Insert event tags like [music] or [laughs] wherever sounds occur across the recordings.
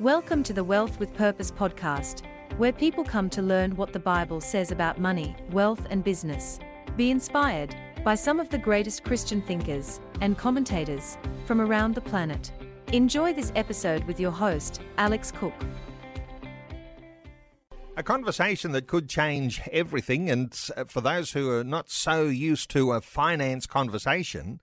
Welcome to the Wealth with Purpose podcast, where people come to learn what the Bible says about money, wealth, and business. Be inspired by some of the greatest Christian thinkers and commentators from around the planet. Enjoy this episode with your host, Alex Cook. A conversation that could change everything, and for those who are not so used to a finance conversation,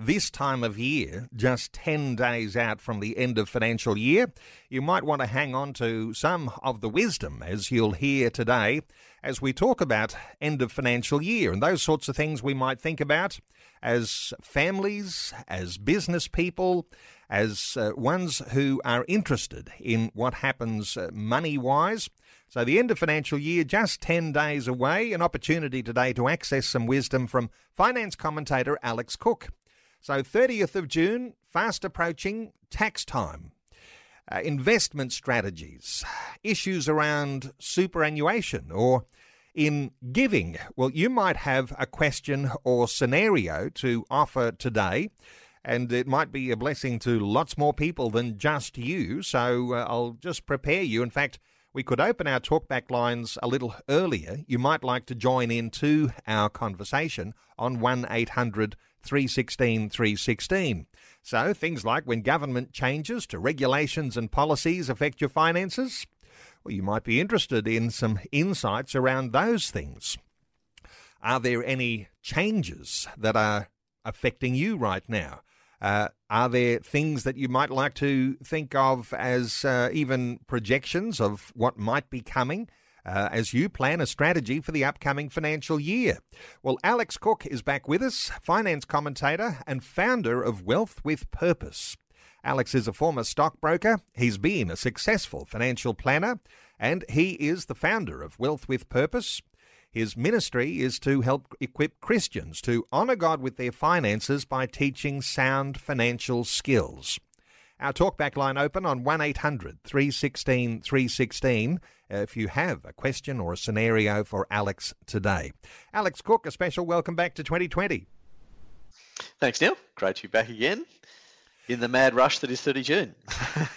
this time of year, just 10 days out from the end of financial year, you might want to hang on to some of the wisdom as you'll hear today as we talk about end of financial year and those sorts of things we might think about as families, as business people, as uh, ones who are interested in what happens uh, money wise. So, the end of financial year, just 10 days away, an opportunity today to access some wisdom from finance commentator Alex Cook. So, 30th of June, fast approaching tax time. Uh, investment strategies, issues around superannuation or in giving. Well, you might have a question or scenario to offer today, and it might be a blessing to lots more people than just you. So uh, I'll just prepare you. In fact, we could open our talkback lines a little earlier. You might like to join in to our conversation on 1 800 316 316. So, things like when government changes to regulations and policies affect your finances, well, you might be interested in some insights around those things. Are there any changes that are affecting you right now? Uh, are there things that you might like to think of as uh, even projections of what might be coming? Uh, as you plan a strategy for the upcoming financial year. Well, Alex Cook is back with us, finance commentator and founder of Wealth with Purpose. Alex is a former stockbroker, he's been a successful financial planner, and he is the founder of Wealth with Purpose. His ministry is to help equip Christians to honour God with their finances by teaching sound financial skills. Our talkback line open on 1800 316 316 if you have a question or a scenario for Alex today. Alex Cook, a special welcome back to 2020. Thanks, Neil. Great to be back again in the mad rush that is 30 June. [laughs]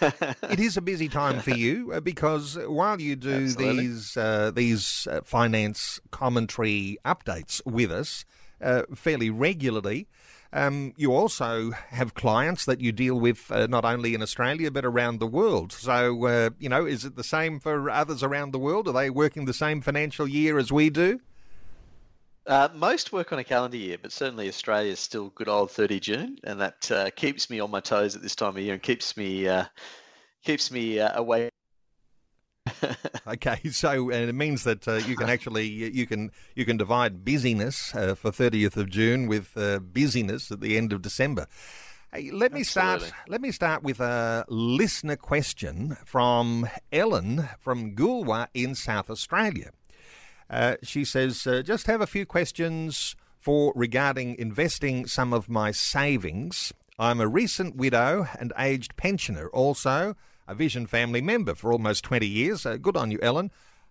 it is a busy time for you uh, because while you do Absolutely. these uh, these uh, finance commentary updates with us uh, fairly regularly, um, you also have clients that you deal with uh, not only in Australia but around the world. So, uh, you know, is it the same for others around the world? Are they working the same financial year as we do? Uh, most work on a calendar year, but certainly Australia is still good old 30 June, and that uh, keeps me on my toes at this time of year and keeps me uh, keeps me uh, away. Okay, [laughs] so and it means that uh, you can [laughs] actually you can you can divide busyness uh, for 30th of June with busyness at the end of December. Hey, let me start. Let me start with a listener question from Ellen from Goolwa in South Australia. Uh, she says, uh, just have a few questions for regarding investing some of my savings. I'm a recent widow and aged pensioner, also a Vision family member for almost 20 years. Uh, good on you, Ellen.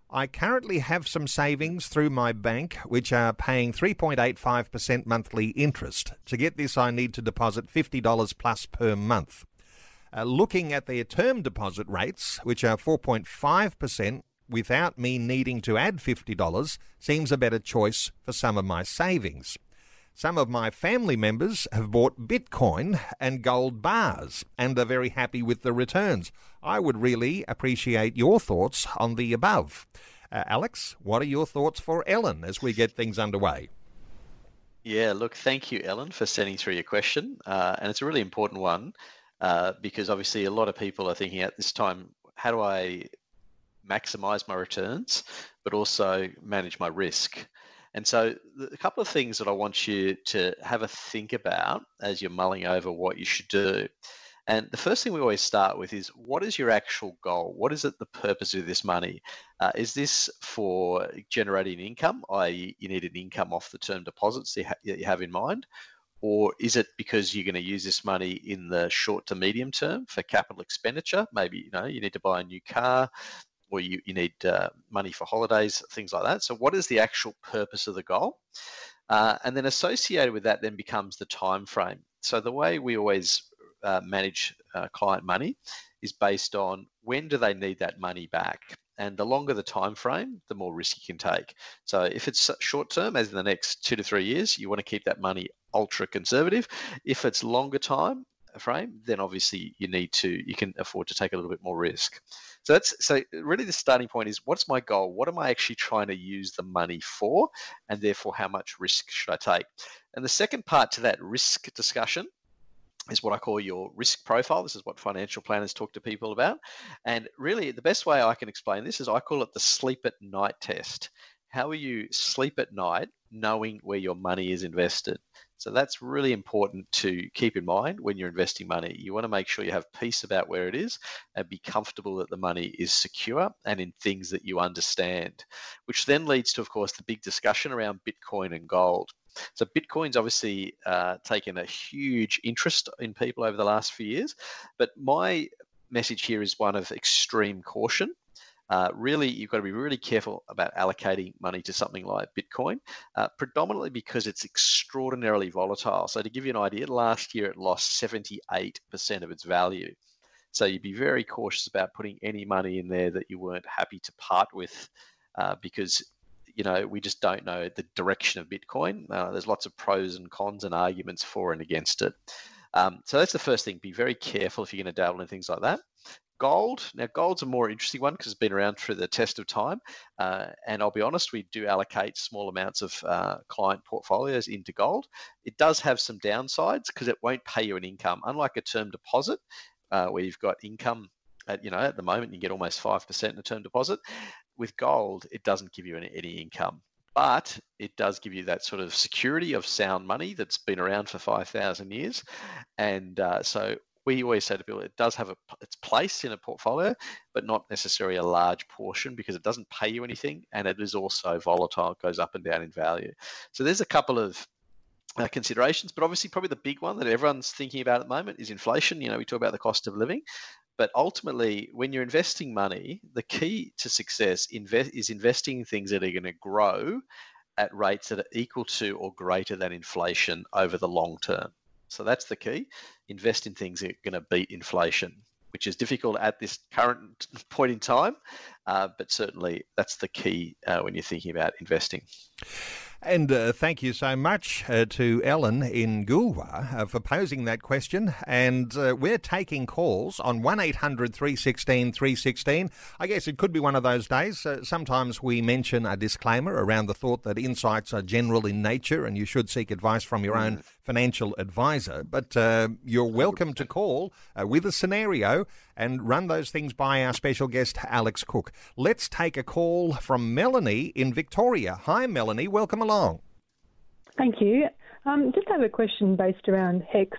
I currently have some savings through my bank which are paying 3.85% monthly interest. To get this, I need to deposit $50 plus per month. Uh, looking at their term deposit rates, which are 4.5%, without me needing to add $50 seems a better choice for some of my savings. Some of my family members have bought Bitcoin and gold bars and are very happy with the returns. I would really appreciate your thoughts on the above. Uh, Alex, what are your thoughts for Ellen as we get things underway? Yeah, look, thank you, Ellen, for sending through your question. Uh, and it's a really important one uh, because obviously a lot of people are thinking at this time, how do I maximize my returns, but also manage my risk. And so, a couple of things that I want you to have a think about as you're mulling over what you should do. And the first thing we always start with is what is your actual goal? What is it the purpose of this money? Uh, is this for generating income, i.e., you need an income off the term deposits that you have in mind? Or is it because you're going to use this money in the short to medium term for capital expenditure? Maybe you know you need to buy a new car, or you, you need uh, money for holidays, things like that. So, what is the actual purpose of the goal? Uh, and then associated with that then becomes the time frame. So the way we always uh, manage uh, client money is based on when do they need that money back and the longer the time frame the more risk you can take so if it's short term as in the next two to three years you want to keep that money ultra conservative if it's longer time frame then obviously you need to you can afford to take a little bit more risk so that's so really the starting point is what's my goal what am i actually trying to use the money for and therefore how much risk should i take and the second part to that risk discussion is what I call your risk profile. This is what financial planners talk to people about. And really, the best way I can explain this is I call it the sleep at night test. How will you sleep at night knowing where your money is invested? So that's really important to keep in mind when you're investing money. You want to make sure you have peace about where it is and be comfortable that the money is secure and in things that you understand, which then leads to, of course, the big discussion around Bitcoin and gold. So Bitcoin's obviously uh, taken a huge interest in people over the last few years, but my message here is one of extreme caution. Uh, really, you've got to be really careful about allocating money to something like Bitcoin, uh, predominantly because it's extraordinarily volatile. So, to give you an idea, last year it lost 78% of its value. So, you'd be very cautious about putting any money in there that you weren't happy to part with uh, because you know, we just don't know the direction of Bitcoin. Uh, there's lots of pros and cons and arguments for and against it. Um, so that's the first thing. Be very careful if you're going to dabble in things like that. Gold. Now, gold's a more interesting one because it's been around through the test of time. Uh, and I'll be honest, we do allocate small amounts of uh, client portfolios into gold. It does have some downsides because it won't pay you an income. Unlike a term deposit, uh, where you've got income at, you know, at the moment you get almost 5% in a term deposit with gold, it doesn't give you any, any income, but it does give you that sort of security of sound money that's been around for 5,000 years. And uh, so we always say to people it does have a, its place in a portfolio, but not necessarily a large portion because it doesn't pay you anything and it is also volatile, it goes up and down in value. So there's a couple of uh, considerations, but obviously, probably the big one that everyone's thinking about at the moment is inflation. You know, we talk about the cost of living, but ultimately, when you're investing money, the key to success invest, is investing in things that are going to grow at rates that are equal to or greater than inflation over the long term. So that's the key. Invest in things that are going to beat inflation, which is difficult at this current [laughs] point in time, uh, but certainly that's the key uh, when you're thinking about investing. And uh, thank you so much uh, to Ellen in Goolwa uh, for posing that question. And uh, we're taking calls on 1 800 316 316. I guess it could be one of those days. Uh, sometimes we mention a disclaimer around the thought that insights are general in nature and you should seek advice from your own mm. Financial advisor. But uh, you're welcome to call with a scenario and run those things by our special guest, Alex Cook. Let's take a call from Melanie in Victoria. Hi, Melanie. Welcome along. Thank you. Um, just have a question based around HECS.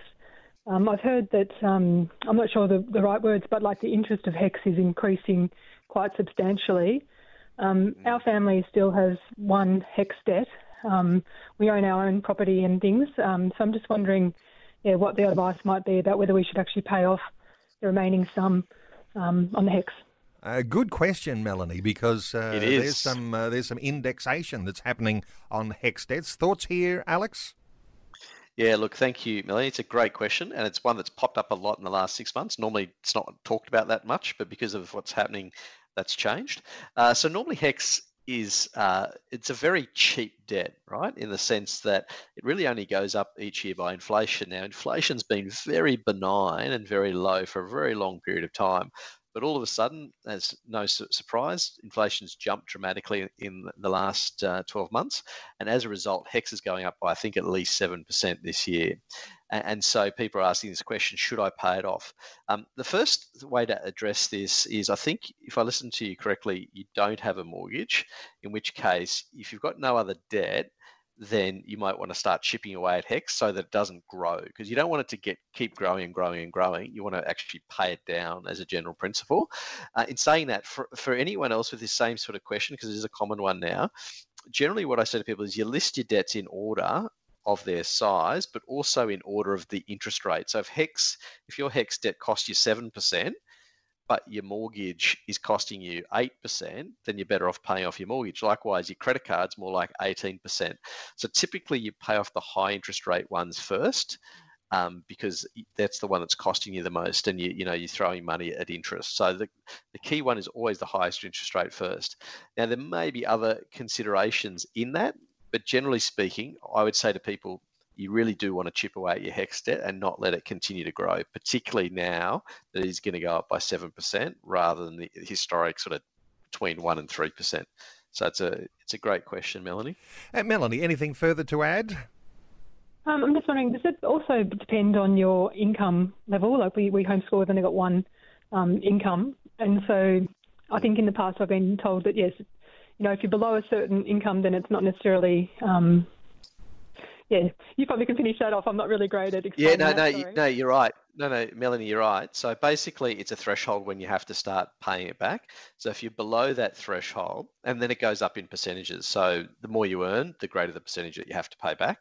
Um, I've heard that, um, I'm not sure the, the right words, but like the interest of HECS is increasing quite substantially. Um, our family still has one HECS debt. Um, we own our own property and things. Um, so I'm just wondering yeah, what the advice might be about whether we should actually pay off the remaining sum um, on the HECS. A uh, good question, Melanie, because uh, there's some uh, there's some indexation that's happening on HECS debts. Thoughts here, Alex? Yeah, look, thank you, Melanie. It's a great question, and it's one that's popped up a lot in the last six months. Normally, it's not talked about that much, but because of what's happening, that's changed. Uh, so normally, HECS is uh, it's a very cheap debt, right? In the sense that it really only goes up each year by inflation. Now, inflation's been very benign and very low for a very long period of time. But all of a sudden, as no surprise, inflation's jumped dramatically in the last uh, 12 months. And as a result, HECS is going up by, I think, at least 7% this year. And so people are asking this question should I pay it off? Um, the first way to address this is I think if I listen to you correctly, you don't have a mortgage, in which case, if you've got no other debt, then you might want to start chipping away at HECS so that it doesn't grow because you don't want it to get keep growing and growing and growing you want to actually pay it down as a general principle uh, in saying that for, for anyone else with this same sort of question because it is a common one now generally what i say to people is you list your debts in order of their size, but also in order of the interest rate. So if HECS, if your HECS debt costs you seven percent, but your mortgage is costing you eight percent, then you're better off paying off your mortgage. Likewise, your credit card's more like eighteen percent. So typically, you pay off the high interest rate ones first. um, because that's the one that's costing you the most, and you you know you're throwing money at interest. So the the key one is always the highest interest rate first. Now there may be other considerations in that, but generally speaking, I would say to people you really do want to chip away at your HECS debt and not let it continue to grow, particularly now that it's going to go up by 7% rather than the historic sort of between 1 and 3%. So it's a it's a great question, Melanie. Uh, Melanie, anything further to add? Um, I'm just wondering, does it also depend on your income level? Like we, we homeschool, we've only got one um, income. And so I think in the past I've been told that, yes, you know, if you're below a certain income, then it's not necessarily um, yeah, you probably can finish that off. I'm not really great at explaining. Yeah, no, that, no, you, no, you're right. No, no, Melanie, you're right. So basically, it's a threshold when you have to start paying it back. So if you're below that threshold, and then it goes up in percentages. So the more you earn, the greater the percentage that you have to pay back.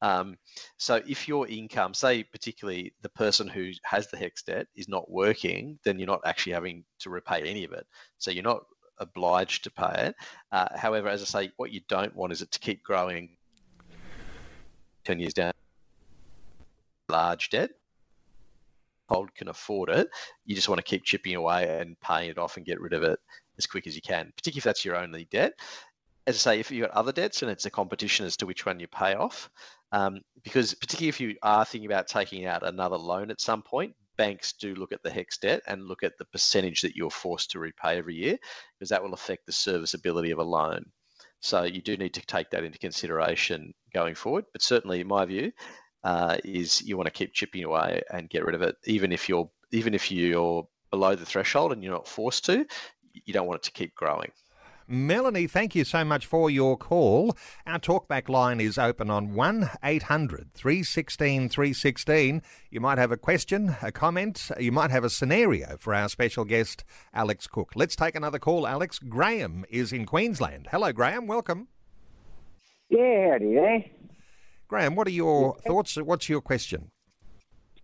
Um, so if your income, say particularly the person who has the HECS debt, is not working, then you're not actually having to repay any of it. So you're not obliged to pay it. Uh, however, as I say, what you don't want is it to keep growing 10 years down, large debt, hold can afford it. You just want to keep chipping away and paying it off and get rid of it as quick as you can, particularly if that's your only debt. As I say, if you've got other debts and it's a competition as to which one you pay off, um, because particularly if you are thinking about taking out another loan at some point, banks do look at the HECS debt and look at the percentage that you're forced to repay every year, because that will affect the serviceability of a loan. So you do need to take that into consideration going forward. But certainly, in my view, uh, is you want to keep chipping away and get rid of it, even if you're even if you're below the threshold and you're not forced to. You don't want it to keep growing. Melanie, thank you so much for your call. Our talkback line is open on 1 800 316 316. You might have a question, a comment, you might have a scenario for our special guest, Alex Cook. Let's take another call, Alex. Graham is in Queensland. Hello, Graham. Welcome. Yeah, howdy there. Graham, what are your thoughts? What's your question?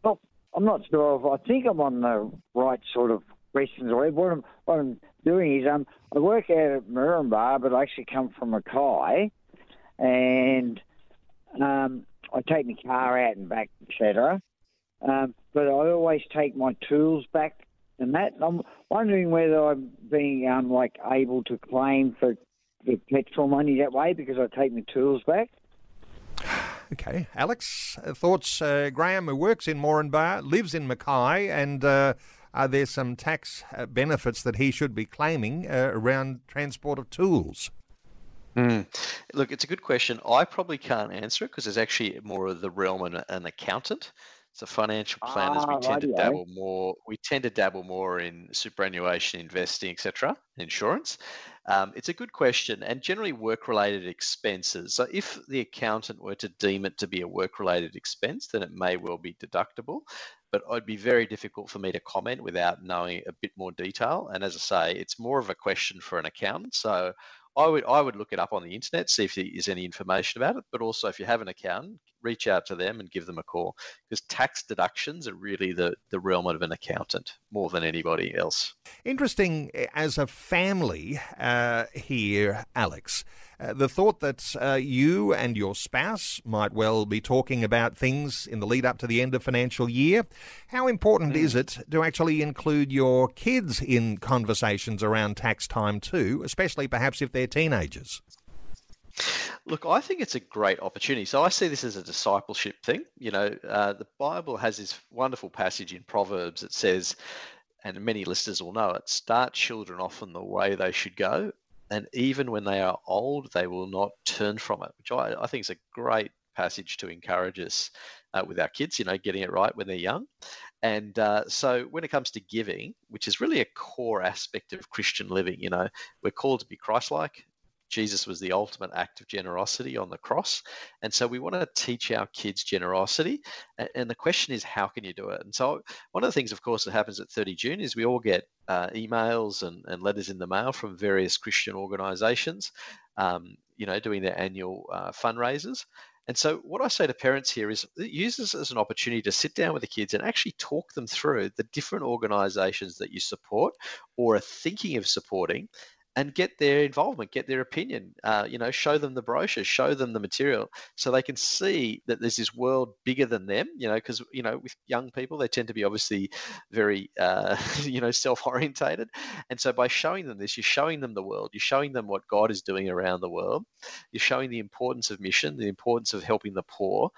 Well, I'm not sure if I think I'm on the right sort of questions. What I'm, what I'm doing is um, I work out at Moranbah, but I actually come from Mackay, and um, I take my car out and back, etc. Um, but I always take my tools back and that. And I'm wondering whether I'm being um, like able to claim for the petrol money that way because I take my tools back. [sighs] Okay, Alex, uh, thoughts? Uh, Graham, who works in Moranbah, lives in Mackay, and uh, are there some tax uh, benefits that he should be claiming uh, around transport of tools? Mm. Look, it's a good question. I probably can't answer it because it's actually more of the realm of an accountant. So financial planners, ah, we tend to dabble more. We tend to dabble more in superannuation, investing, etc., insurance. Um, it's a good question, and generally work-related expenses. So if the accountant were to deem it to be a work-related expense, then it may well be deductible but it'd be very difficult for me to comment without knowing a bit more detail. And as I say, it's more of a question for an accountant. So I would I would look it up on the internet, see if there is any information about it. But also, if you have an accountant, reach out to them and give them a call because tax deductions are really the the realm of an accountant more than anybody else. Interesting eh, as a family uh, here, Alex. Uh, the thought that uh, you and your spouse might well be talking about things in the lead up to the end of financial year. How important mm. is it to actually include your kids in conversations around tax time too, especially perhaps if they're teenagers? Look, I think it's a great opportunity. So I see this as a discipleship thing. You know, uh, the Bible has this wonderful passage in Proverbs that says, and many listeners will know it start children off in the way they should go, and even when they are old, they will not turn from it, which I, I think is a great passage to encourage us uh, with our kids, you know, getting it right when they're young. And uh, so when it comes to giving, which is really a core aspect of Christian living, you know, we're called to be Christ like Jesus was the ultimate act of generosity on the cross. And so we want to teach our kids generosity. And the question is, how can you do it? And so, one of the things, of course, that happens at 30 June is we all get uh, emails and, and, letters in the mail from various Christian organizations, um, you know, doing their annual uh, fundraisers. And so, what I say to parents here is use this as an opportunity to sit down with the kids and actually talk them through the different organizations that you support or are thinking of supporting and get their involvement, get their opinion. Uh, you know, show them the brochure, show them the material, so they can see that there's this world bigger than them. You know, because you know with young people they tend to be obviously very uh, [laughs] you know self-orientated, and so by showing them this, you're showing them the world, you're showing them what God is doing around the world, you're showing the importance of mission, the importance of helping the poor,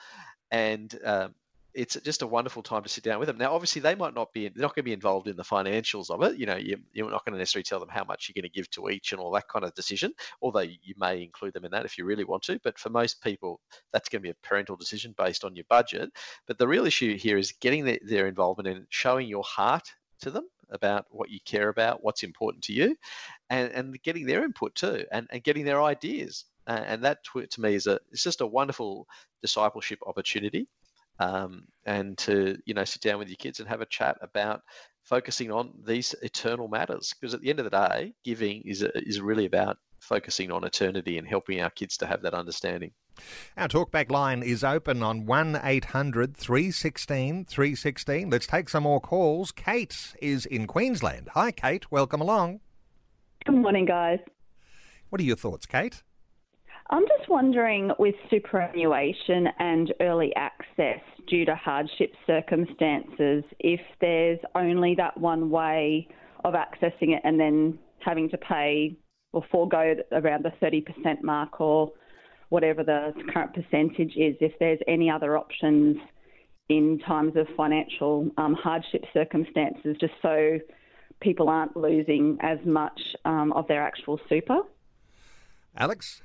and um, it's just a wonderful time to sit down with them. Now, obviously, they might not be they're not going to be involved in the financials of it. You know, you, you're not going to necessarily tell them how much you're going to give to each and all that kind of decision. Although you may include them in that if you really want to. But for most people, that's going to be a parental decision based on your budget. But the real issue here is getting the, their involvement and showing your heart to them about what you care about, what's important to you, and, and getting their input too, and, and getting their ideas. And that to, to me is a it's just a wonderful discipleship opportunity um, and to you know sit down with your kids and have a chat about focusing on these eternal matters because at the end of the day giving is is really about focusing on eternity and helping our kids to have that understanding our talkback line is open on 1 800 316 316. Let's take some more calls. Kate is in Queensland. Hi, Kate. Welcome along. Good morning, guys. What are your thoughts, Kate? I'm just wondering with superannuation and early access due to hardship circumstances, if there's only that one way of accessing it and then having to pay or forego around the 30% mark or whatever the current percentage is, if there's any other options in times of financial um, hardship circumstances, just so people aren't losing as much um, of their actual super. Alex?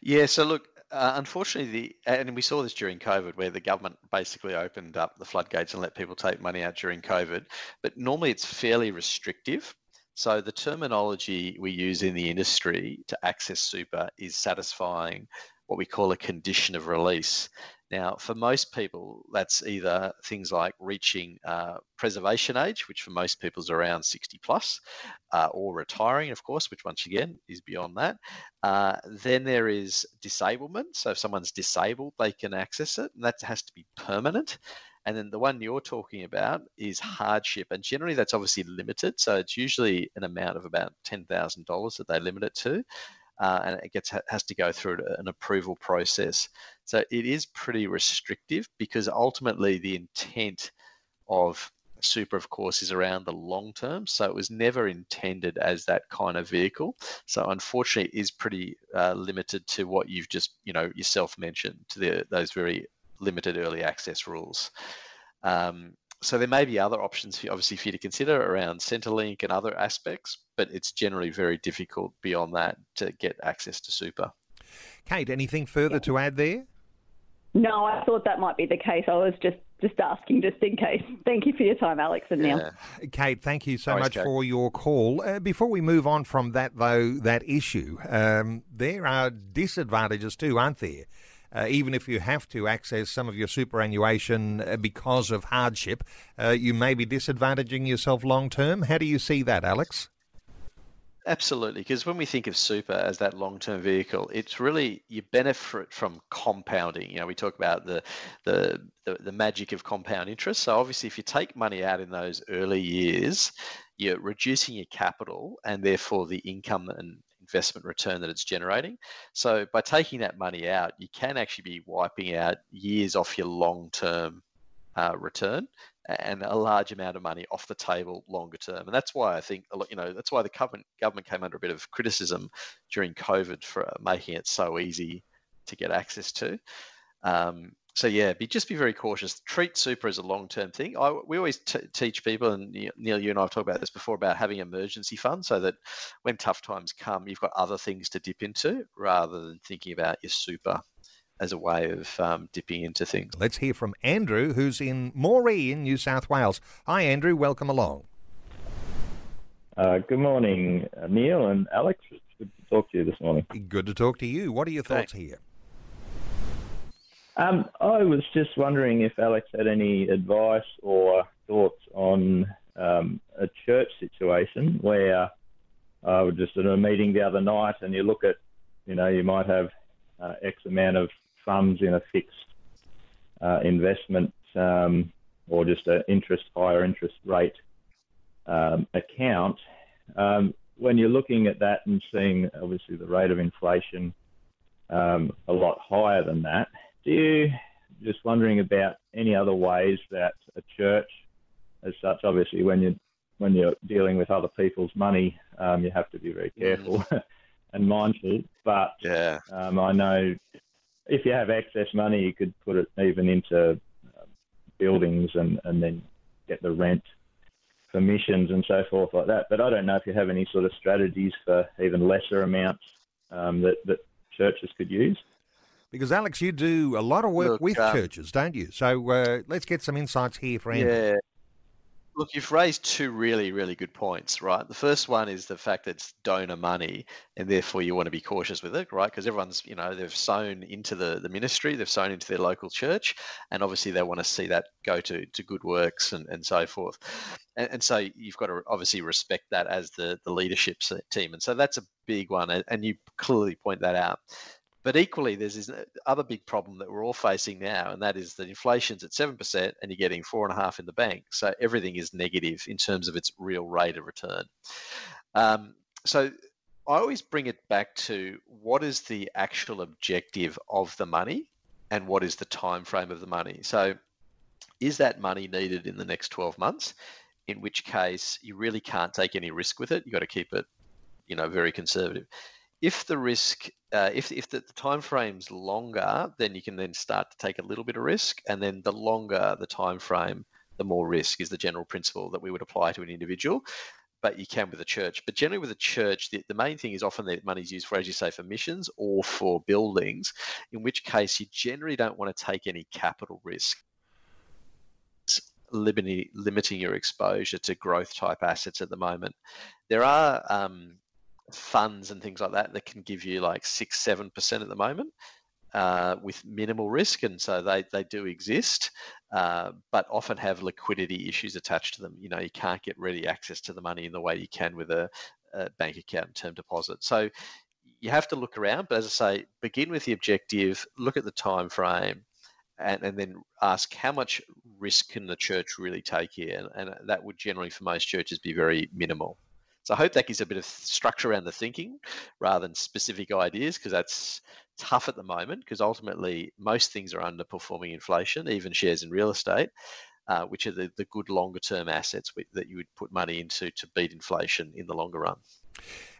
Yeah, so look, uh, unfortunately, the and we saw this during COVID, where the government basically opened up the floodgates and let people take money out during COVID. But normally, it's fairly restrictive. So the terminology we use in the industry to access super is satisfying what we call a condition of release. Now, for most people, that's either things like reaching uh, preservation age, which for most people is around 60 plus, uh, or retiring, of course, which once again is beyond that. Uh, then there is disablement. So if someone's disabled, they can access it, and that has to be permanent. And then the one you're talking about is hardship, and generally that's obviously limited. So it's usually an amount of about ten thousand dollars that they limit it to uh, and it gets has to go through an approval process. So it is pretty restrictive because ultimately the intent of super of course is around the long term. So it was never intended as that kind of vehicle. So unfortunately it is pretty uh, limited to what you've just you know yourself mentioned to the, those very limited early access rules. Um, so there may be other options, for, obviously, for you to consider around Centrelink and other aspects, but it's generally very difficult beyond that to get access to super. Kate, anything further to add there? No, I thought that might be the case. I was just just asking, just in case. Thank you for your time, Alex and Neil. Yeah. Kate, thank you so much Kate. for your call. Uh, before we move on from that, though, that issue, um, there are disadvantages too, aren't there? Uh, even if you have to access some of your superannuation uh, because of hardship, uh, you may be disadvantaging yourself long term. How do you see that, Alex? Absolutely, because when we think of super as that long-term vehicle, it's really you benefit from compounding. You know, we talk about the, the the the, magic of compound interest. So obviously, if you take money out in those early years, you're reducing your capital and therefore the income and investment return that it's generating. So by taking that money out, you can actually be wiping out years off your long-term uh, return and a large amount of money off the table longer term. And that's why I think, you know, that's why the government, government came under a bit of criticism during COVID for making it so easy to get access to. Um, so yeah, be just be very cautious. Treat super as a long-term thing. I, we always t- teach people, and Neil, you and I have talked about this before about having emergency funds, so that when tough times come, you've got other things to dip into rather than thinking about your super as a way of um, dipping into things. Let's hear from Andrew, who's in Moree in New South Wales. Hi, Andrew. Welcome along. Uh, good morning, Neil and Alex. It's good to talk to you this morning. Good to talk to you. What are your thoughts Thanks. here? Um, I was just wondering if Alex had any advice or thoughts on um, a church situation where I was just in a meeting the other night, and you look at, you know, you might have uh, X amount of funds in a fixed uh, investment um, or just an interest higher interest rate um, account. Um, when you're looking at that and seeing obviously the rate of inflation um, a lot higher than that, do you just wondering about any other ways that a church, as such, obviously when you when you're dealing with other people's money, um, you have to be very careful mm. [laughs] and mindful. But yeah. um, I know if you have excess money, you could put it even into uh, buildings and, and then get the rent permissions and so forth like that. But I don't know if you have any sort of strategies for even lesser amounts um, that, that churches could use. Because Alex, you do a lot of work Look, with um, churches, don't you? So uh, let's get some insights here for Andrew. Yeah, Look, you've raised two really, really good points, right? The first one is the fact that it's donor money, and therefore you want to be cautious with it, right? Because everyone's, you know, they've sown into the, the ministry, they've sown into their local church, and obviously they want to see that go to, to good works and, and so forth. And, and so you've got to obviously respect that as the, the leadership team. And so that's a big one, and you clearly point that out. But equally, there's this other big problem that we're all facing now, and that is that inflation's at 7% and you're getting four and a half in the bank. So everything is negative in terms of its real rate of return. Um, so I always bring it back to what is the actual objective of the money and what is the time frame of the money. So is that money needed in the next 12 months? In which case you really can't take any risk with it. You've got to keep it, you know, very conservative if the risk, uh, if if the, the time frame's longer, then you can then start to take a little bit of risk, and then the longer the time frame, the more risk is the general principle that we would apply to an individual. But you can with a church. But generally, with a church, the, the main thing is often that money is used for, as you say, for missions or for buildings, in which case you generally don't want to take any capital risk limiting, limiting your exposure to growth type assets at the moment. There are um, funds and things like that that can give you like six, seven percent at the moment. Uh, with minimal risk, and so they, they do exist, uh, but often have liquidity issues attached to them. You know, you can't get ready access to the money in the way you can with a, a bank account and term deposit. So you have to look around, but as I say, begin with the objective, look at the time frame, and, and then ask how much risk can the church really take here, and, and that would generally, for most churches, be very minimal. So I hope that gives a bit of structure around the thinking rather than specific ideas because that's tough at the moment because ultimately most things are underperforming inflation, even shares in real estate. Uh, which are the, the good longer term assets that you would put money into to beat inflation in the longer run.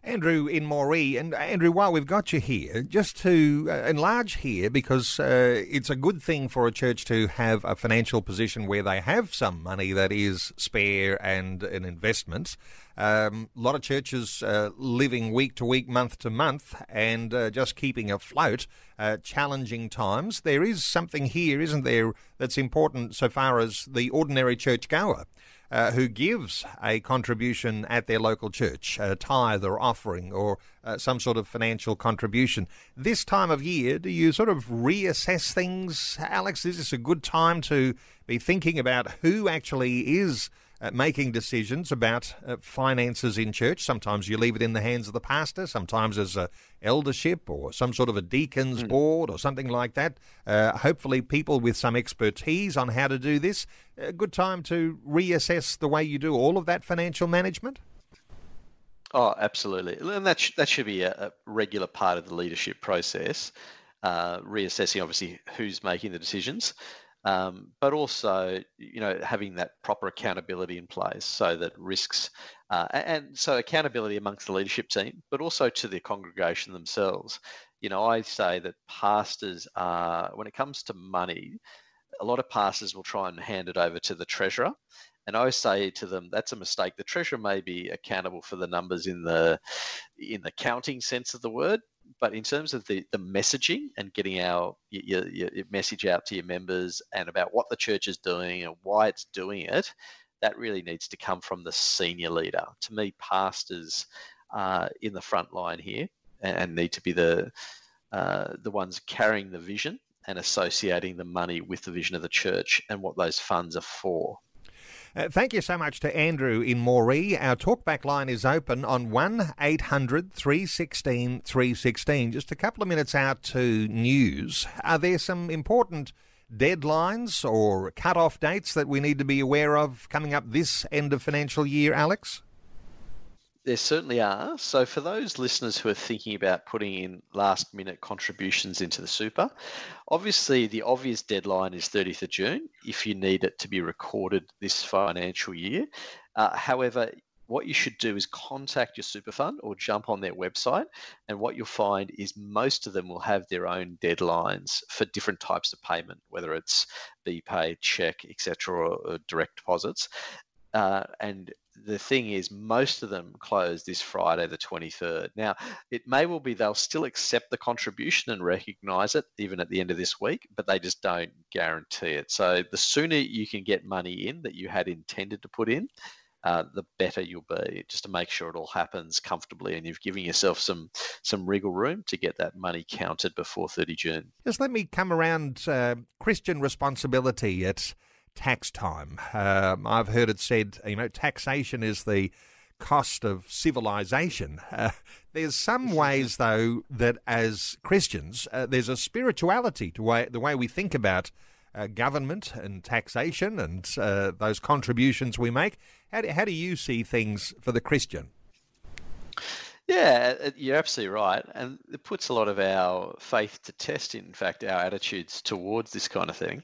Andrew in Moree, and Andrew, while we've got you here, just to uh, enlarge here, because uh, it's a good thing for a church to have a financial position where they have some money that is spare and an investment. Um, a lot of churches uh, living week to week, month to month, and uh, just keeping afloat. Challenging times. There is something here, isn't there, that's important so far as the ordinary church goer uh, who gives a contribution at their local church, a tithe or offering or uh, some sort of financial contribution. This time of year, do you sort of reassess things, Alex? Is this a good time to be thinking about who actually is uh, making decisions about uh, finances in church. Sometimes you leave it in the hands of the pastor, sometimes as a eldership or some sort of a deacon's mm. board or something like that. Uh, hopefully, people with some expertise on how to do this. A good time to reassess the way you do all of that financial management. Oh, absolutely, and that sh- that should be a, a, regular part of the leadership process. Uh, reassessing, obviously, who's making the decisions, um, but also you know having that proper accountability in place so that risks uh, and so accountability amongst the leadership team, but also to the congregation themselves. You know, I say that pastors are when it comes to money, a lot of pastors will try and hand it over to the treasurer. And I say to them, that's a mistake. The treasurer may be accountable for the numbers in the in the counting sense of the word, but in terms of the, the messaging and getting our your, your, message out to your members and about what the church is doing and why it's doing it, that really needs to come from the senior leader. To me, pastors are in the front line here and need to be the uh, the ones carrying the vision and associating the money with the vision of the church and what those funds are for. Uh, thank you so much to Andrew in Moree. Our talkback line is open on 1 800 316 316. Just a couple of minutes out to news. Are there some important deadlines or cut-off dates that we need to be aware of coming up this end of financial year, Alex? There certainly are. So, for those listeners who are thinking about putting in last minute contributions into the super, obviously the obvious deadline is 30th of June if you need it to be recorded this financial year. Uh, however, what you should do is contact your super fund or jump on their website. And what you'll find is most of them will have their own deadlines for different types of payment, whether it's BPay, check, etc., or, or direct deposits. Uh, and the thing is, most of them close this Friday, the 23rd. Now, it may well be they'll still accept the contribution and recognize it even at the end of this week, but they just don't guarantee it. So, the sooner you can get money in that you had intended to put in, uh, the better you'll be, just to make sure it all happens comfortably and you've given yourself some some wriggle room to get that money counted before 30 June. Just let me come around uh, Christian responsibility at tax time. Um, I've heard it said, you know, taxation is the cost of civilization. [laughs] Uh, there's some ways, though, that as Christians, uh, there's a spirituality to way, the way we think about uh, government and taxation and uh, those contributions we make. How do, how do you see things for the Christian? Yeah, uh, you're absolutely right. And it puts a lot of our faith to test, in fact, our attitudes towards this kind of thing.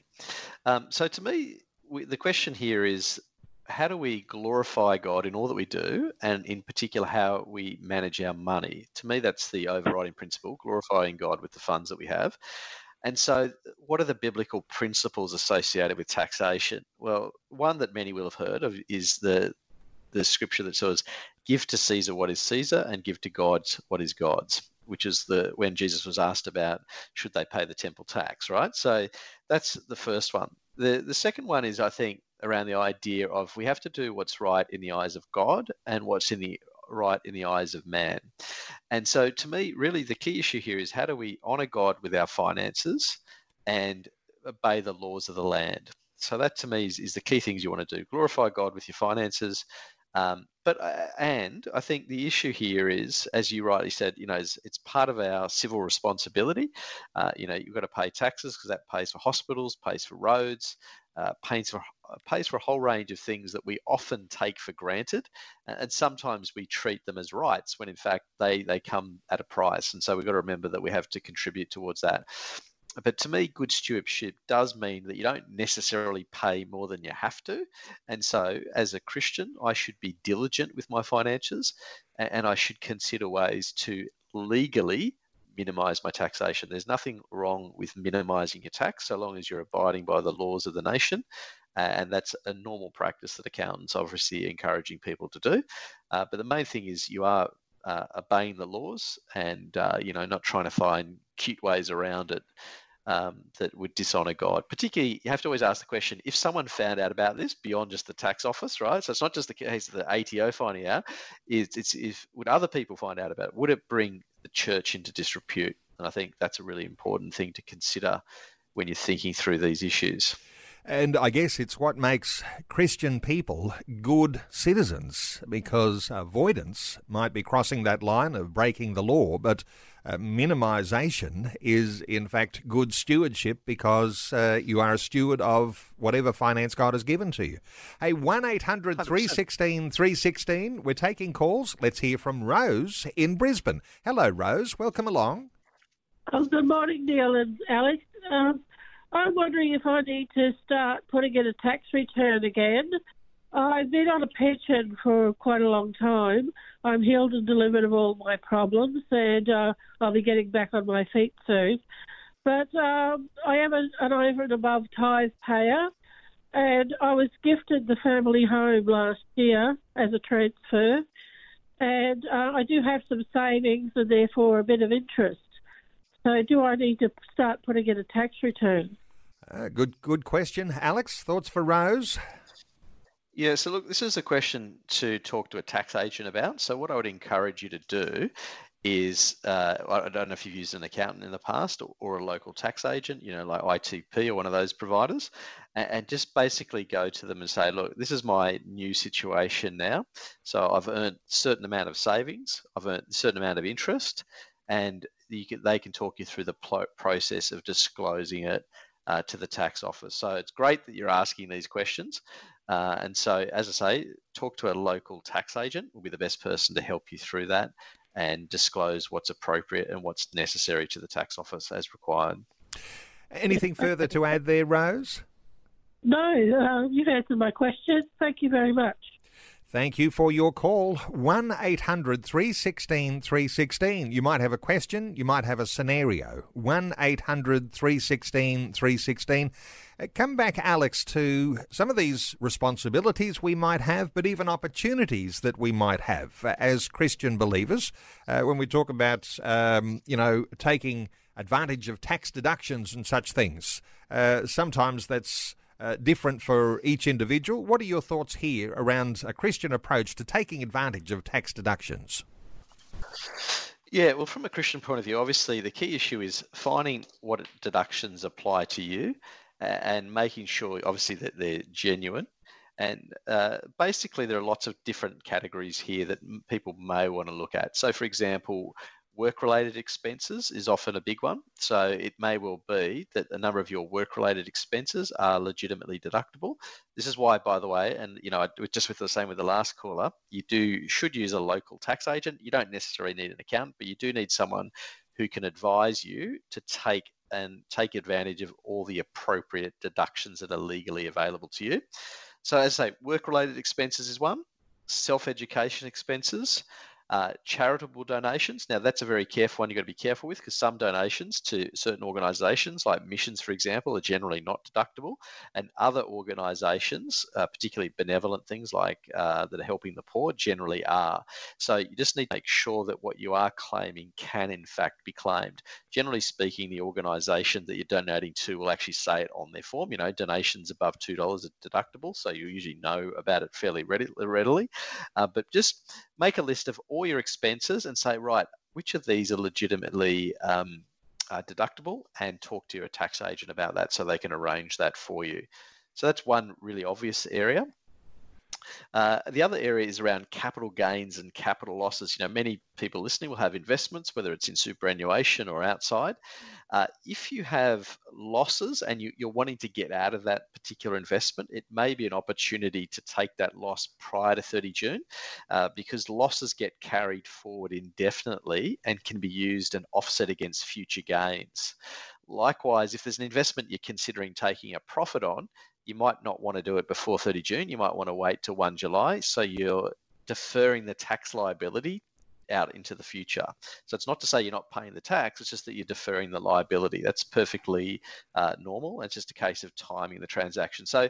Um, so to me, we, the question here is how do we glorify God in all that we do, and in particular, how we manage our money? To me, that's the overriding principle glorifying God with the funds that we have. And so, what are the biblical principles associated with taxation? Well, one that many will have heard of is the the scripture that says, "Give to Caesar what is Caesar, and give to God what is God's." Which is the when Jesus was asked about should they pay the temple tax, right? So that's the first one. The the second one is I think around the idea of we have to do what's right in the eyes of God and what's in the right in the eyes of man. And so, to me, really, the key issue here is how do we honor God with our finances and obey the laws of the land? So, that to me is, is the key things you want to do glorify God with your finances. Um, but uh, and I think the issue here is, as you rightly said, you know, it's, it's part of our civil responsibility. Uh, you know, you've got to pay taxes because that pays for hospitals, pays for roads, uh, pays for pays for a whole range of things that we often take for granted, and sometimes we treat them as rights when in fact they they come at a price. And so we've got to remember that we have to contribute towards that. But to me, good stewardship does mean that you don't necessarily pay more than you have to. And so, as a Christian, I should be diligent with my finances and I should consider ways to legally minimize my taxation. There's nothing wrong with minimizing your tax so long as you're abiding by the laws of the nation. and that's a normal practice that accountants obviously encouraging people to do. Uh, but the main thing is you are uh, obeying the laws and uh, you know not trying to find cute ways around it um, that would dishonor God. Particularly, you have to always ask the question: if someone found out about this beyond just the tax office, right? So it's not just the case of the ATO finding out. It's, it's if would other people find out about it? Would it bring the church into disrepute. And I think that's a really important thing to consider when you're thinking through these issues. And I guess it's what makes Christian people good citizens, because avoidance might be crossing that line of breaking the law, but uh, minimization is, in fact, good stewardship because uh, you are a steward of whatever finance God has given to you. Hey, 1 800 316 316. We're taking calls. Let's hear from Rose in Brisbane. Hello, Rose. Welcome along. Oh, good morning, Neil and Alex. Um, I'm wondering if I need to start putting in a tax return again. I've been on a pension for quite a long time. I'm healed and delivered of all my problems, and uh, I'll be getting back on my feet soon. But um, I am a, an over and above tithe payer, and I was gifted the family home last year as a transfer, and uh, I do have some savings and therefore a bit of interest. So, do I need to start putting in a tax return? Uh, good, good question, Alex. Thoughts for Rose? Yeah, so look, this is a question to talk to a tax agent about. So, what I would encourage you to do is uh, I don't know if you've used an accountant in the past or, or, a local tax agent, you know, like ITP or one of those providers, and, and, just basically go to them and say, look, this is my new situation now. So I've earned a certain amount of savings, I've earned a certain amount of interest, and can, they can talk you through the process of disclosing it uh, to the tax office. So it's great that you're asking these questions. Uh, and so, as I say, talk to a local tax agent will be the best person to help you through that and disclose what's appropriate and what's necessary to the tax office as required. Anything further to add there, Rose? No, uh, you've answered my question. Thank you very much. Thank you for your call. 1 800 316 316. You might have a question, you might have a scenario. 1 800 316 316. Uh, come back, Alex, to some of these responsibilities we might have, but even opportunities that we might have uh, as Christian believers. Uh, when we talk about, um, you know, taking advantage of tax deductions and such things, uh, sometimes that's uh, different for each individual. What are your thoughts here around a Christian approach to taking advantage of tax deductions? Yeah, well, from a Christian point of view, obviously the key issue is finding what deductions apply to you and making sure, obviously, that they're genuine. And uh, basically, there are lots of different categories here that people may want to look at. So, for example, work related expenses is often a big one. So it may well be that a number of your work related expenses are legitimately deductible. This is why, by the way, and you know, just with the same with the last caller, you do should use a local tax agent. You don't necessarily need an accountant, but you do need someone who can advise you to take and take advantage of all the appropriate deductions that are legally available to you. So, as I say, work related expenses is one, self education expenses. Uh, charitable donations. Now, that's a very careful one you've got to be careful with because some donations to certain organisations, like missions, for example, are generally not deductible, and other organisations, uh, particularly benevolent things like uh, that are helping the poor, generally are. So you just need to make sure that what you are claiming can, in fact, be claimed. Generally speaking, the organisation that you're donating to will actually say it on their form. You know, donations above $2 are deductible, so you usually know about it fairly readily. Uh, but just make a list of all your expenses and say, right, which of these are legitimately um, uh, deductible and talk to your tax agent about that so they can arrange that for you. So that's one really obvious area. Uh, the other area is around capital gains and capital losses. You know, many people listening will have investments, whether it's in superannuation or outside. Uh, if you have losses and you, are wanting to get out of that particular investment, it may be an opportunity to take that loss prior to 30 June uh, because losses get carried forward indefinitely and can be used and offset against future gains. Likewise, if there's an investment you're considering taking a profit on, you might not want to do it before 30 June. You might want to wait till 1 July. So you're deferring the tax liability out into the future. So it's not to say you're not paying the tax, it's just that you're deferring the liability. That's perfectly uh, normal. It's just a case of timing the transaction. So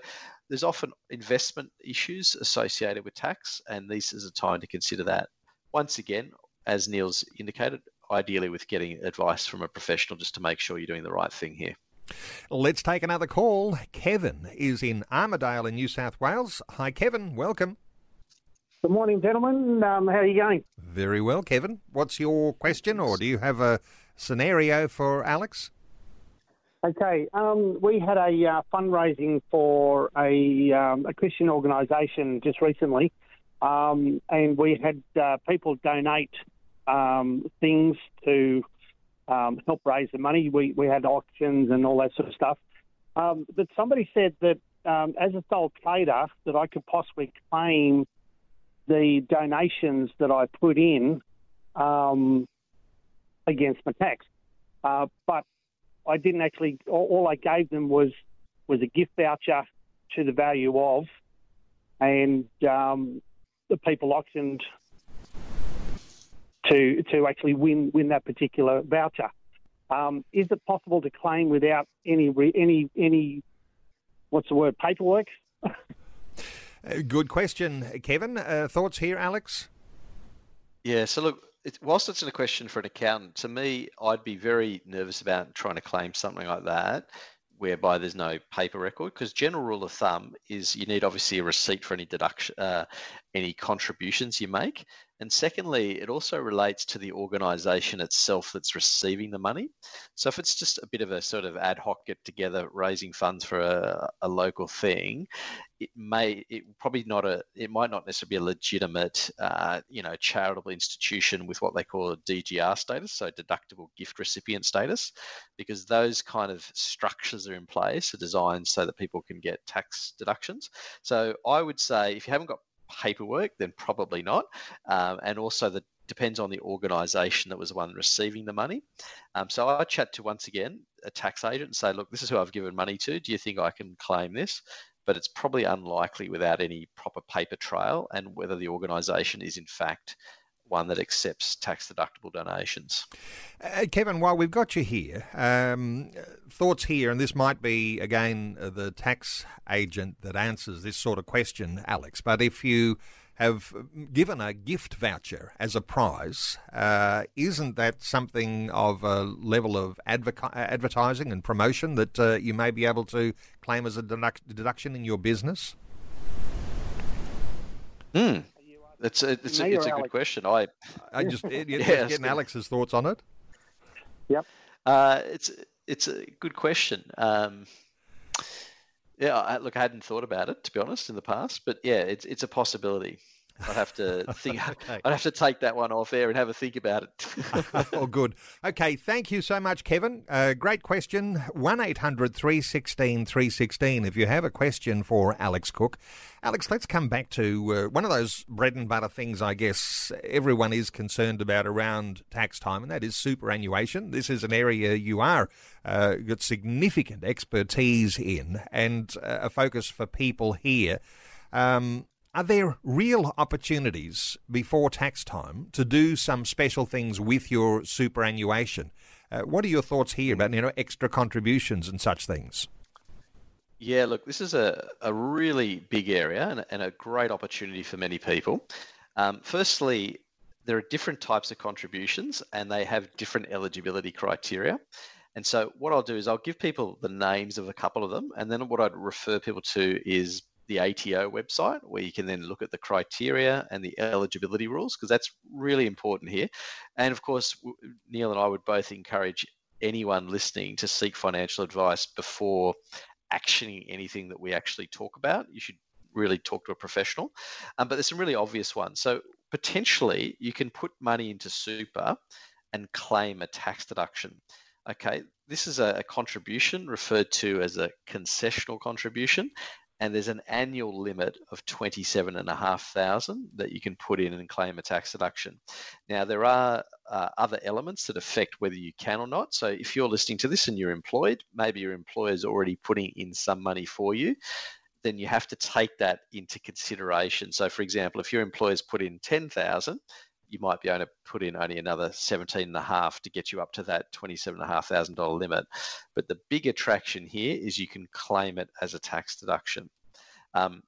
there's often investment issues associated with tax, and this is a time to consider that. Once again, as Neil's indicated, ideally with getting advice from a professional just to make sure you're doing the right thing here. Let's take another call. Kevin is in Armidale in New South Wales. Hi, Kevin. Welcome. Good morning, gentlemen. Um, how are you going? Very well, Kevin. What's your question, or do you have a scenario for Alex? Okay, um, we had a uh, fundraising for a, um, a Christian organisation just recently, um, and we had uh, people donate um, things to um, help raise the money. We, we had auctions and all that sort of stuff. Um, but somebody said that um, as a sole trader, that I could possibly claim the donations that I put in um, against my tax. Uh, but I didn't actually. All, all I gave them was was a gift voucher to the value of, and um, the people auctioned to to actually win win that particular voucher. Um, is it possible to claim without any any any what's the word paperwork? [laughs] Uh, good question, Kevin. Uh, thoughts here, Alex? Yeah. So look, it, whilst it's a question for an accountant, to me, I'd be very nervous about trying to claim something like that whereby there's no paper record because general rule of thumb is you need obviously a receipt for any deduction uh, any contributions you make And secondly, it also relates to the organisation itself that's receiving the money. So if it's just a bit of a sort of ad hoc get together raising funds for a, a local thing, it may it probably not a it might not necessarily be a legitimate uh, you know charitable institution with what they call a DGR status, so deductible gift recipient status, because those kind of structures are in place are designed so that people can get tax deductions. So I would say if you haven't got paperwork, then probably not, um, and also the depends on the organisation that was the one receiving the money. Um, so I chat to once again a tax agent and say, look, this is who I've given money to. Do you think I can claim this? but it's probably unlikely without any proper paper trail and whether the organisation is in fact one that accepts tax deductible donations. Uh, Kevin, while we've got you here, um, thoughts here, and this might be again uh, the tax agent that answers this sort of question, Alex. But if you have given a gift voucher as a prize. Uh, isn't that something of a level of advoca- advertising and promotion that uh, you may be able to claim as a deduct- deduction in your business? Hmm. It's a, it's, a, it's a good question. I I just [laughs] yeah, getting Alex's thoughts on it. Yep. Uh, it's it's a good question. Um, yeah, I, look, I hadn't thought about it to be honest in the past, but yeah, it's it's a possibility. I'd have to [laughs] think. okay. [laughs] I'd have to take that one off air and have a think about it. [laughs] oh, good. Okay, thank you so much, Kevin. Uh, great question. One 316 316 If you have a question for Alex Cook, Alex, let's come back to uh, one of those bread and butter things. I guess everyone is concerned about around tax time, and that is superannuation. This is an area you are uh, got significant expertise in, and uh, a focus for people here. Um, are there real opportunities before tax time to do some special things with your superannuation? Uh, what are your thoughts here about you know extra contributions and such things? Yeah, look, this is a, a really big area and, and a great opportunity for many people. Um, firstly, there are different types of contributions and they have different eligibility criteria. And so, what I'll do is I'll give people the names of a couple of them, and then what I'd refer people to is the ATO website where you can then look at the criteria and the eligibility rules because that's really important here. And of course, Neil and I would both encourage anyone listening to seek financial advice before actioning anything that we actually talk about. You should really talk to a professional. Um, but there's some really obvious ones. So potentially you can put money into super and claim a tax deduction. Okay, this is a, a contribution referred to as a concessional contribution, and there's an annual limit of 27,500 that you can put in and claim a tax deduction. Now, there are uh, other elements that affect whether you can or not. So, if you're listening to this and you're employed, maybe your employer is already putting in some money for you, then you have to take that into consideration. So, for example, if your employer's put in 10,000, you might be able to put in only another 17 and a half to get you up to that $27,500 limit. But the big attraction here is you can claim it as a tax deduction. Um,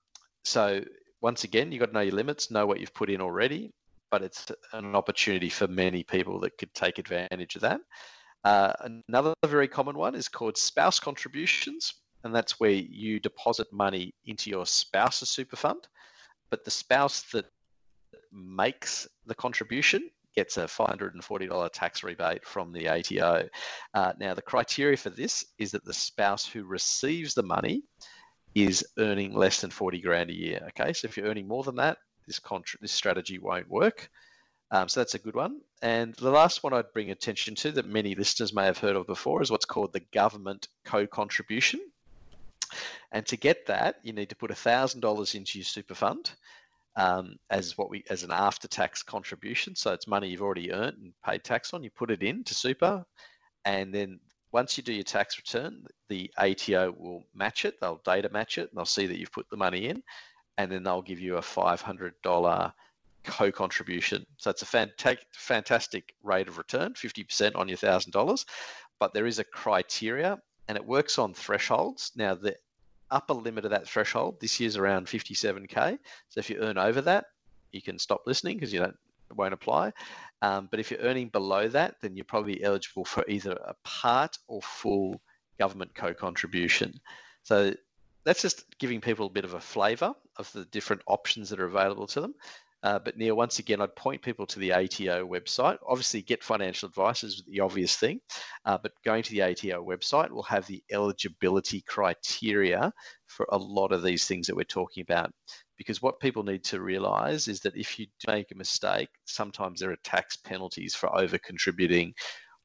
so once again, you've got to know your limits, know what you've put in already, but it's an opportunity for many people that could take advantage of that. Uh, another very common one is called spouse contributions, and that's where you deposit money into your spouse's super fund, but the spouse that makes the contribution gets a $540 tax rebate from the ATO. Uh, now, the criteria for this is that the spouse who receives the money is earning less than 40 grand a year. Okay, so if you're earning more than that, this, contra- this strategy won't work. Um, so that's a good one. And the last one I'd bring attention to that many listeners may have heard of before is what's called the government co contribution. And to get that, you need to put $1,000 into your super fund um, as what we as an after tax contribution. So it's money you've already earned and paid tax on. You put it in to super, and then once you do your tax return, the ATO will match it. They'll data match it, and they'll see that you've put the money in, and then they'll give you a five hundred dollar co-contribution. So it's a fantastic, fantastic rate of return, fifty percent on your thousand dollars. But there is a criteria, and it works on thresholds. Now the upper limit of that threshold this year's around 57k. So if you earn over that, you can stop listening because you don't won't apply. Um, but if you're earning below that, then you're probably eligible for either a part or full government co-contribution. So that's just giving people a bit of a flavour of the different options that are available to them. Uh, but Neil, once again, I'd point people to the ATO website. Obviously, get financial advice is the obvious thing, uh, but going to the ATO website will have the eligibility criteria for a lot of these things that we're talking about. Because what people need to realise is that if you make a mistake, sometimes there are tax penalties for over contributing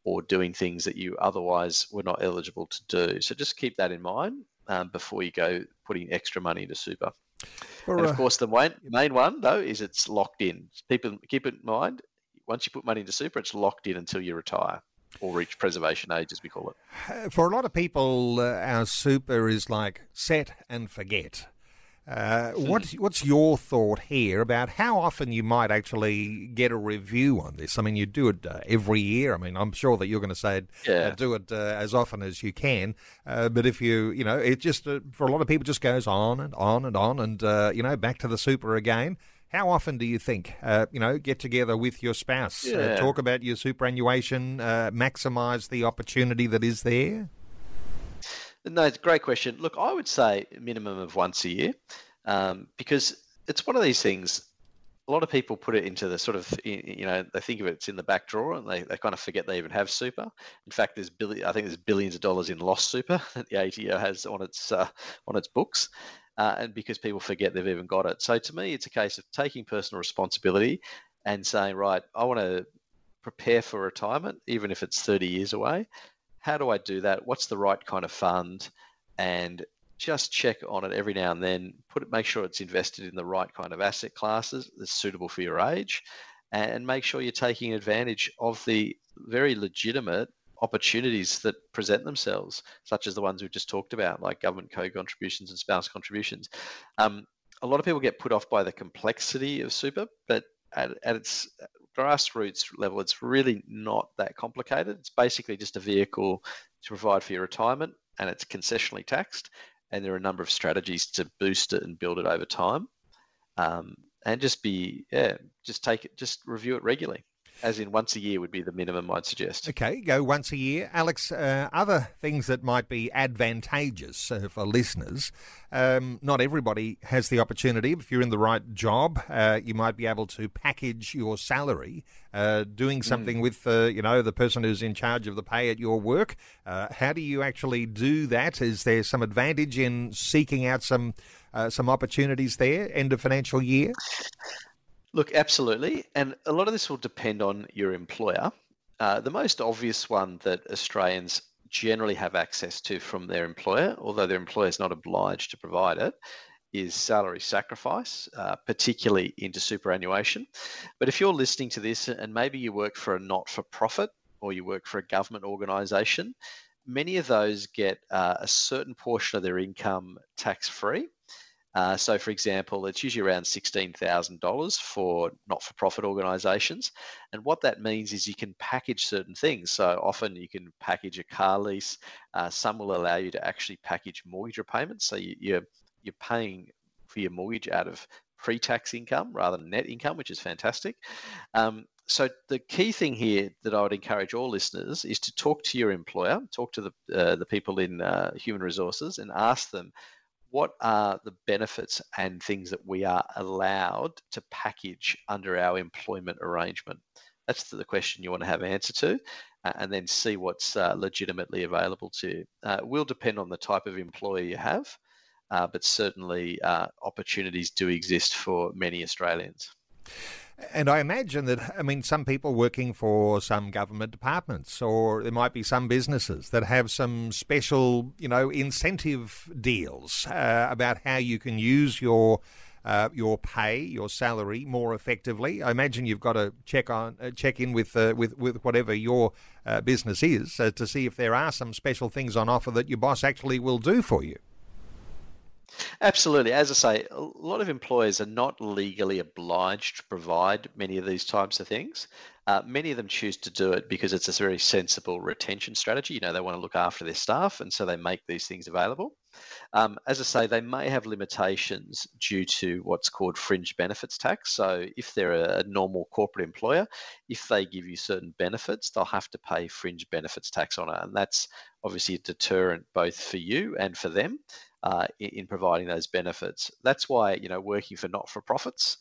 or doing things that you otherwise were not eligible to do. So just keep that in mind um, before you go putting extra money into super. And of course, the main, main one though is it's locked in. People keep it in mind. Once you put money into super, it's locked in until you retire or reach preservation age, as we call it. For a lot of people, uh, our super is like set and forget. Uh, what, what's your thought here about how often you might actually get a review on this? I mean, you do it uh, every year. I mean, I'm sure that you're going to say uh, Yeah. do it uh, as often as you can. Uh, but if you, you know, it just uh, for a lot of people just goes on and on and on, and uh, you know, back to the super again. How often do you think, uh, you know, get together with your spouse, uh, Yeah. talk about your superannuation, uh, maximise the opportunity that is there? No, it's a great question. Look, I would say minimum of once a year um, because it's one of these things. A lot of people put it into the sort of, you know, they think of it, it's in the back drawer and they, they kind of forget they even have super. In fact, there's billion, I think there's billions of dollars in lost super [laughs] that the ATO has on its uh, on its books, uh, and because people forget they've even got it. So to me, it's a case of taking personal responsibility and saying, right, I want to prepare for retirement, even if it's 30 years away. How do I do that? What's the right kind of fund? And just check on it every now and then. Put it, make sure it's invested in the right kind of asset classes that's suitable for your age, and make sure you're taking advantage of the very legitimate opportunities that present themselves, such as the ones we've just talked about, like government co-contributions and spouse contributions. Um, a lot of people get put off by the complexity of super, but at, at its grassroots level, it's really not that complicated. It's basically just a vehicle to provide for your retirement, and it's concessionally taxed. And there are a number of strategies to boost it and build it over time. Um, and just be, yeah, just take it, just review it regularly. As in once a year would be the minimum I'd suggest. Okay, go once a year. Alex, uh, other things that might be advantageous uh, for listeners. Um, not everybody has the opportunity. If you're in the right job, uh, you might be able to package your salary, uh, doing something with, uh, you know, the person who's in charge of the pay at your work. Uh, how do you actually do that? Is there some advantage in seeking out some uh, some opportunities there end of financial year? Look, absolutely. And a lot of this will depend on your employer. Uh, the most obvious one that Australians generally have access to from their employer, although their employer is not obliged to provide it, is salary sacrifice, uh, particularly into superannuation. But if you're listening to this and maybe you work for a not for profit or you work for a government organisation, many of those get uh, a certain portion of their income tax free. Uh, so, for example, it's usually around $16,000 for not for profit organisations. And what that means is you can package certain things. So, often you can package a car lease. Uh, some will allow you to actually package mortgage repayments. So, you, you're, you're paying for your mortgage out of pre tax income rather than net income, which is fantastic. Um, so the key thing here that I would encourage all listeners is to talk to your employer, talk to the uh, the people in uh, human resources, and ask them what are the benefits and things that we are allowed to package under our employment arrangement. That's the question you want to have answer to, uh, and then see what's uh, legitimately available to you. Uh, it will depend on the type of employer you have, uh, but certainly uh, opportunities do exist for many Australians. And I imagine that, I mean, some people working for some government departments, or there might be some businesses that have some special, you know, incentive deals uh, about how you can use your. Uh, your pay, your salary more effectively. I imagine you've got to check on, uh, check in with, uh, with with whatever your uh, business is uh, to see if there are some special things on offer that your boss actually will do for you. Absolutely. As I say, a lot of employers are not legally obliged to provide many of these types of things. Uh, many of them choose to do it because it's a very sensible retention strategy. You know, they want to look after their staff, and so they make these things available. Um, as I say, they may have limitations due to what's called fringe benefits tax. So, if they're a, a normal corporate employer, if they give you certain benefits, they'll have to pay fringe benefits tax on it. And that's obviously a deterrent both for you and for them uh, in, in providing those benefits. That's why, you know, working for not for profits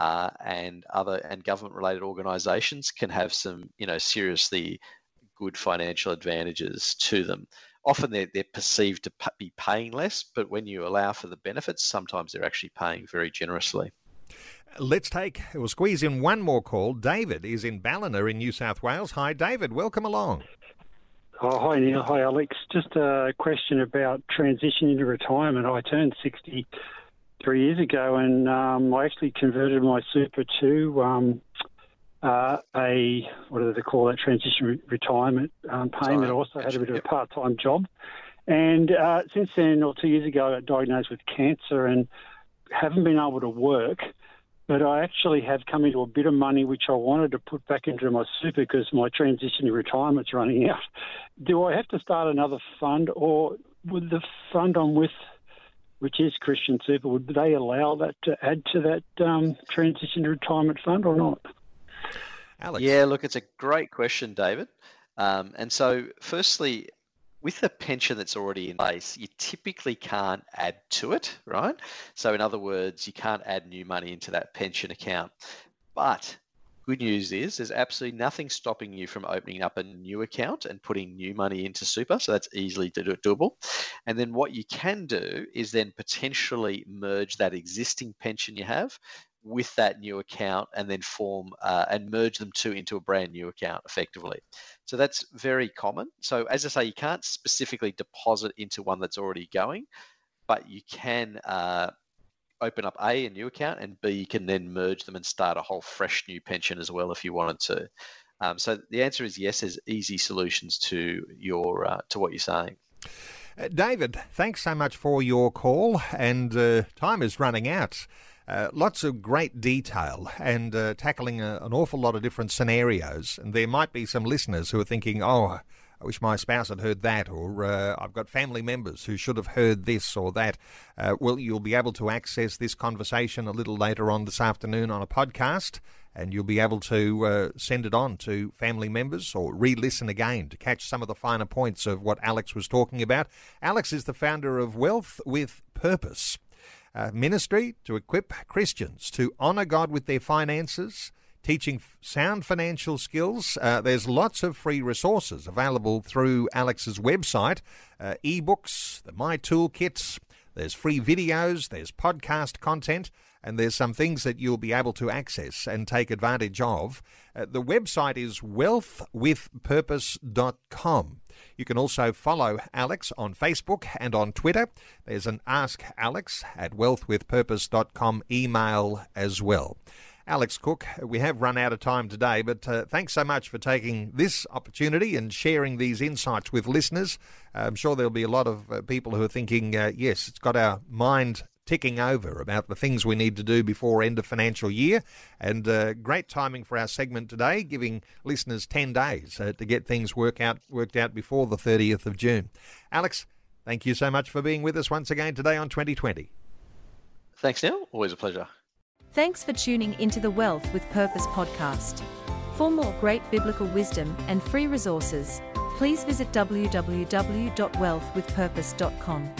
uh, and other and government-related organisations can have some, you know, seriously good financial advantages to them. Often they're, they're perceived to be paying less, but when you allow for the benefits, sometimes they're actually paying very generously. Let's take, we'll squeeze in one more call. David is in Ballina in New South Wales. Hi, David. Welcome along. Oh, hi, Neil. Hi, Alex. Just a question about transition into retirement. I turned 63 years ago and um, I actually converted my super to um, uh, a, what do they call that, transition re- retirement um, payment. I also had a bit of a part time job. And uh, since then, or two years ago, I got diagnosed with cancer and haven't been able to work but I actually have come into a bit of money which I wanted to put back into my super because my transition to retirement's running out. Do I have to start another fund, or would the fund I'm with, which is Christian Super, would they allow that to add to that um, transition to retirement fund or not? Alex. Yeah, look, it's a great question, David. Um, and so, firstly, with a pension that's already in place, you typically can't add to it, right? So, in other words, you can't add new money into that pension account. But good news is there's absolutely nothing stopping you from opening up a new account and putting new money into super. So that's easily doable. And then what you can do is then potentially merge that existing pension you have with that new account and then form uh, and merge them two into a brand new account effectively. So that's very common. So as I say, you can't specifically deposit into one that's already going, but you can uh, open up A, a new account, and B, you can then merge them and start a whole fresh new pension as well if you wanted to. Um, so the answer is yes. There's easy solutions to your uh, to what you're saying. Uh, David, thanks so much for your call, and uh, time is running out. Uh, lots of great detail and uh, tackling a, an awful lot of different scenarios. And there might be some listeners who are thinking, oh, I wish my spouse had heard that, or uh, I've got family members who should have heard this or that. Uh, well, you'll be able to access this conversation a little later on this afternoon on a podcast, and you'll be able to uh, send it on to family members or re listen again to catch some of the finer points of what Alex was talking about. Alex is the founder of Wealth with Purpose uh, ministry to equip Christians to honour God with their finances, teaching sound financial skills. Uh, there's lots of free resources available through Alex's website, uh, ebooks, the My Toolkits. There's free videos, there's podcast content, and there's some things that you'll be able to access and take advantage of. Uh, the website is wealthwithpurpose.com. You can also follow Alex on Facebook and on Twitter. There's an Ask Alex at wealthwithpurpose.com email as well. Alex Cook, we have run out of time today, but uh, thanks so much for taking this opportunity and sharing these insights with listeners. I'm sure there'll be a lot of uh, people who are thinking, uh, yes, it's got our mind ticking over about the things we need to do before end of financial year. And uh, great timing for our segment today, giving listeners 10 days uh, to get things work out, worked out before the 30th of June. Alex, thank you so much for being with us once again today on 2020. Thanks, Neil. Always a pleasure. Thanks for tuning into the Wealth with Purpose podcast. For more great biblical wisdom and free resources, please visit www.wealthwithpurpose.com.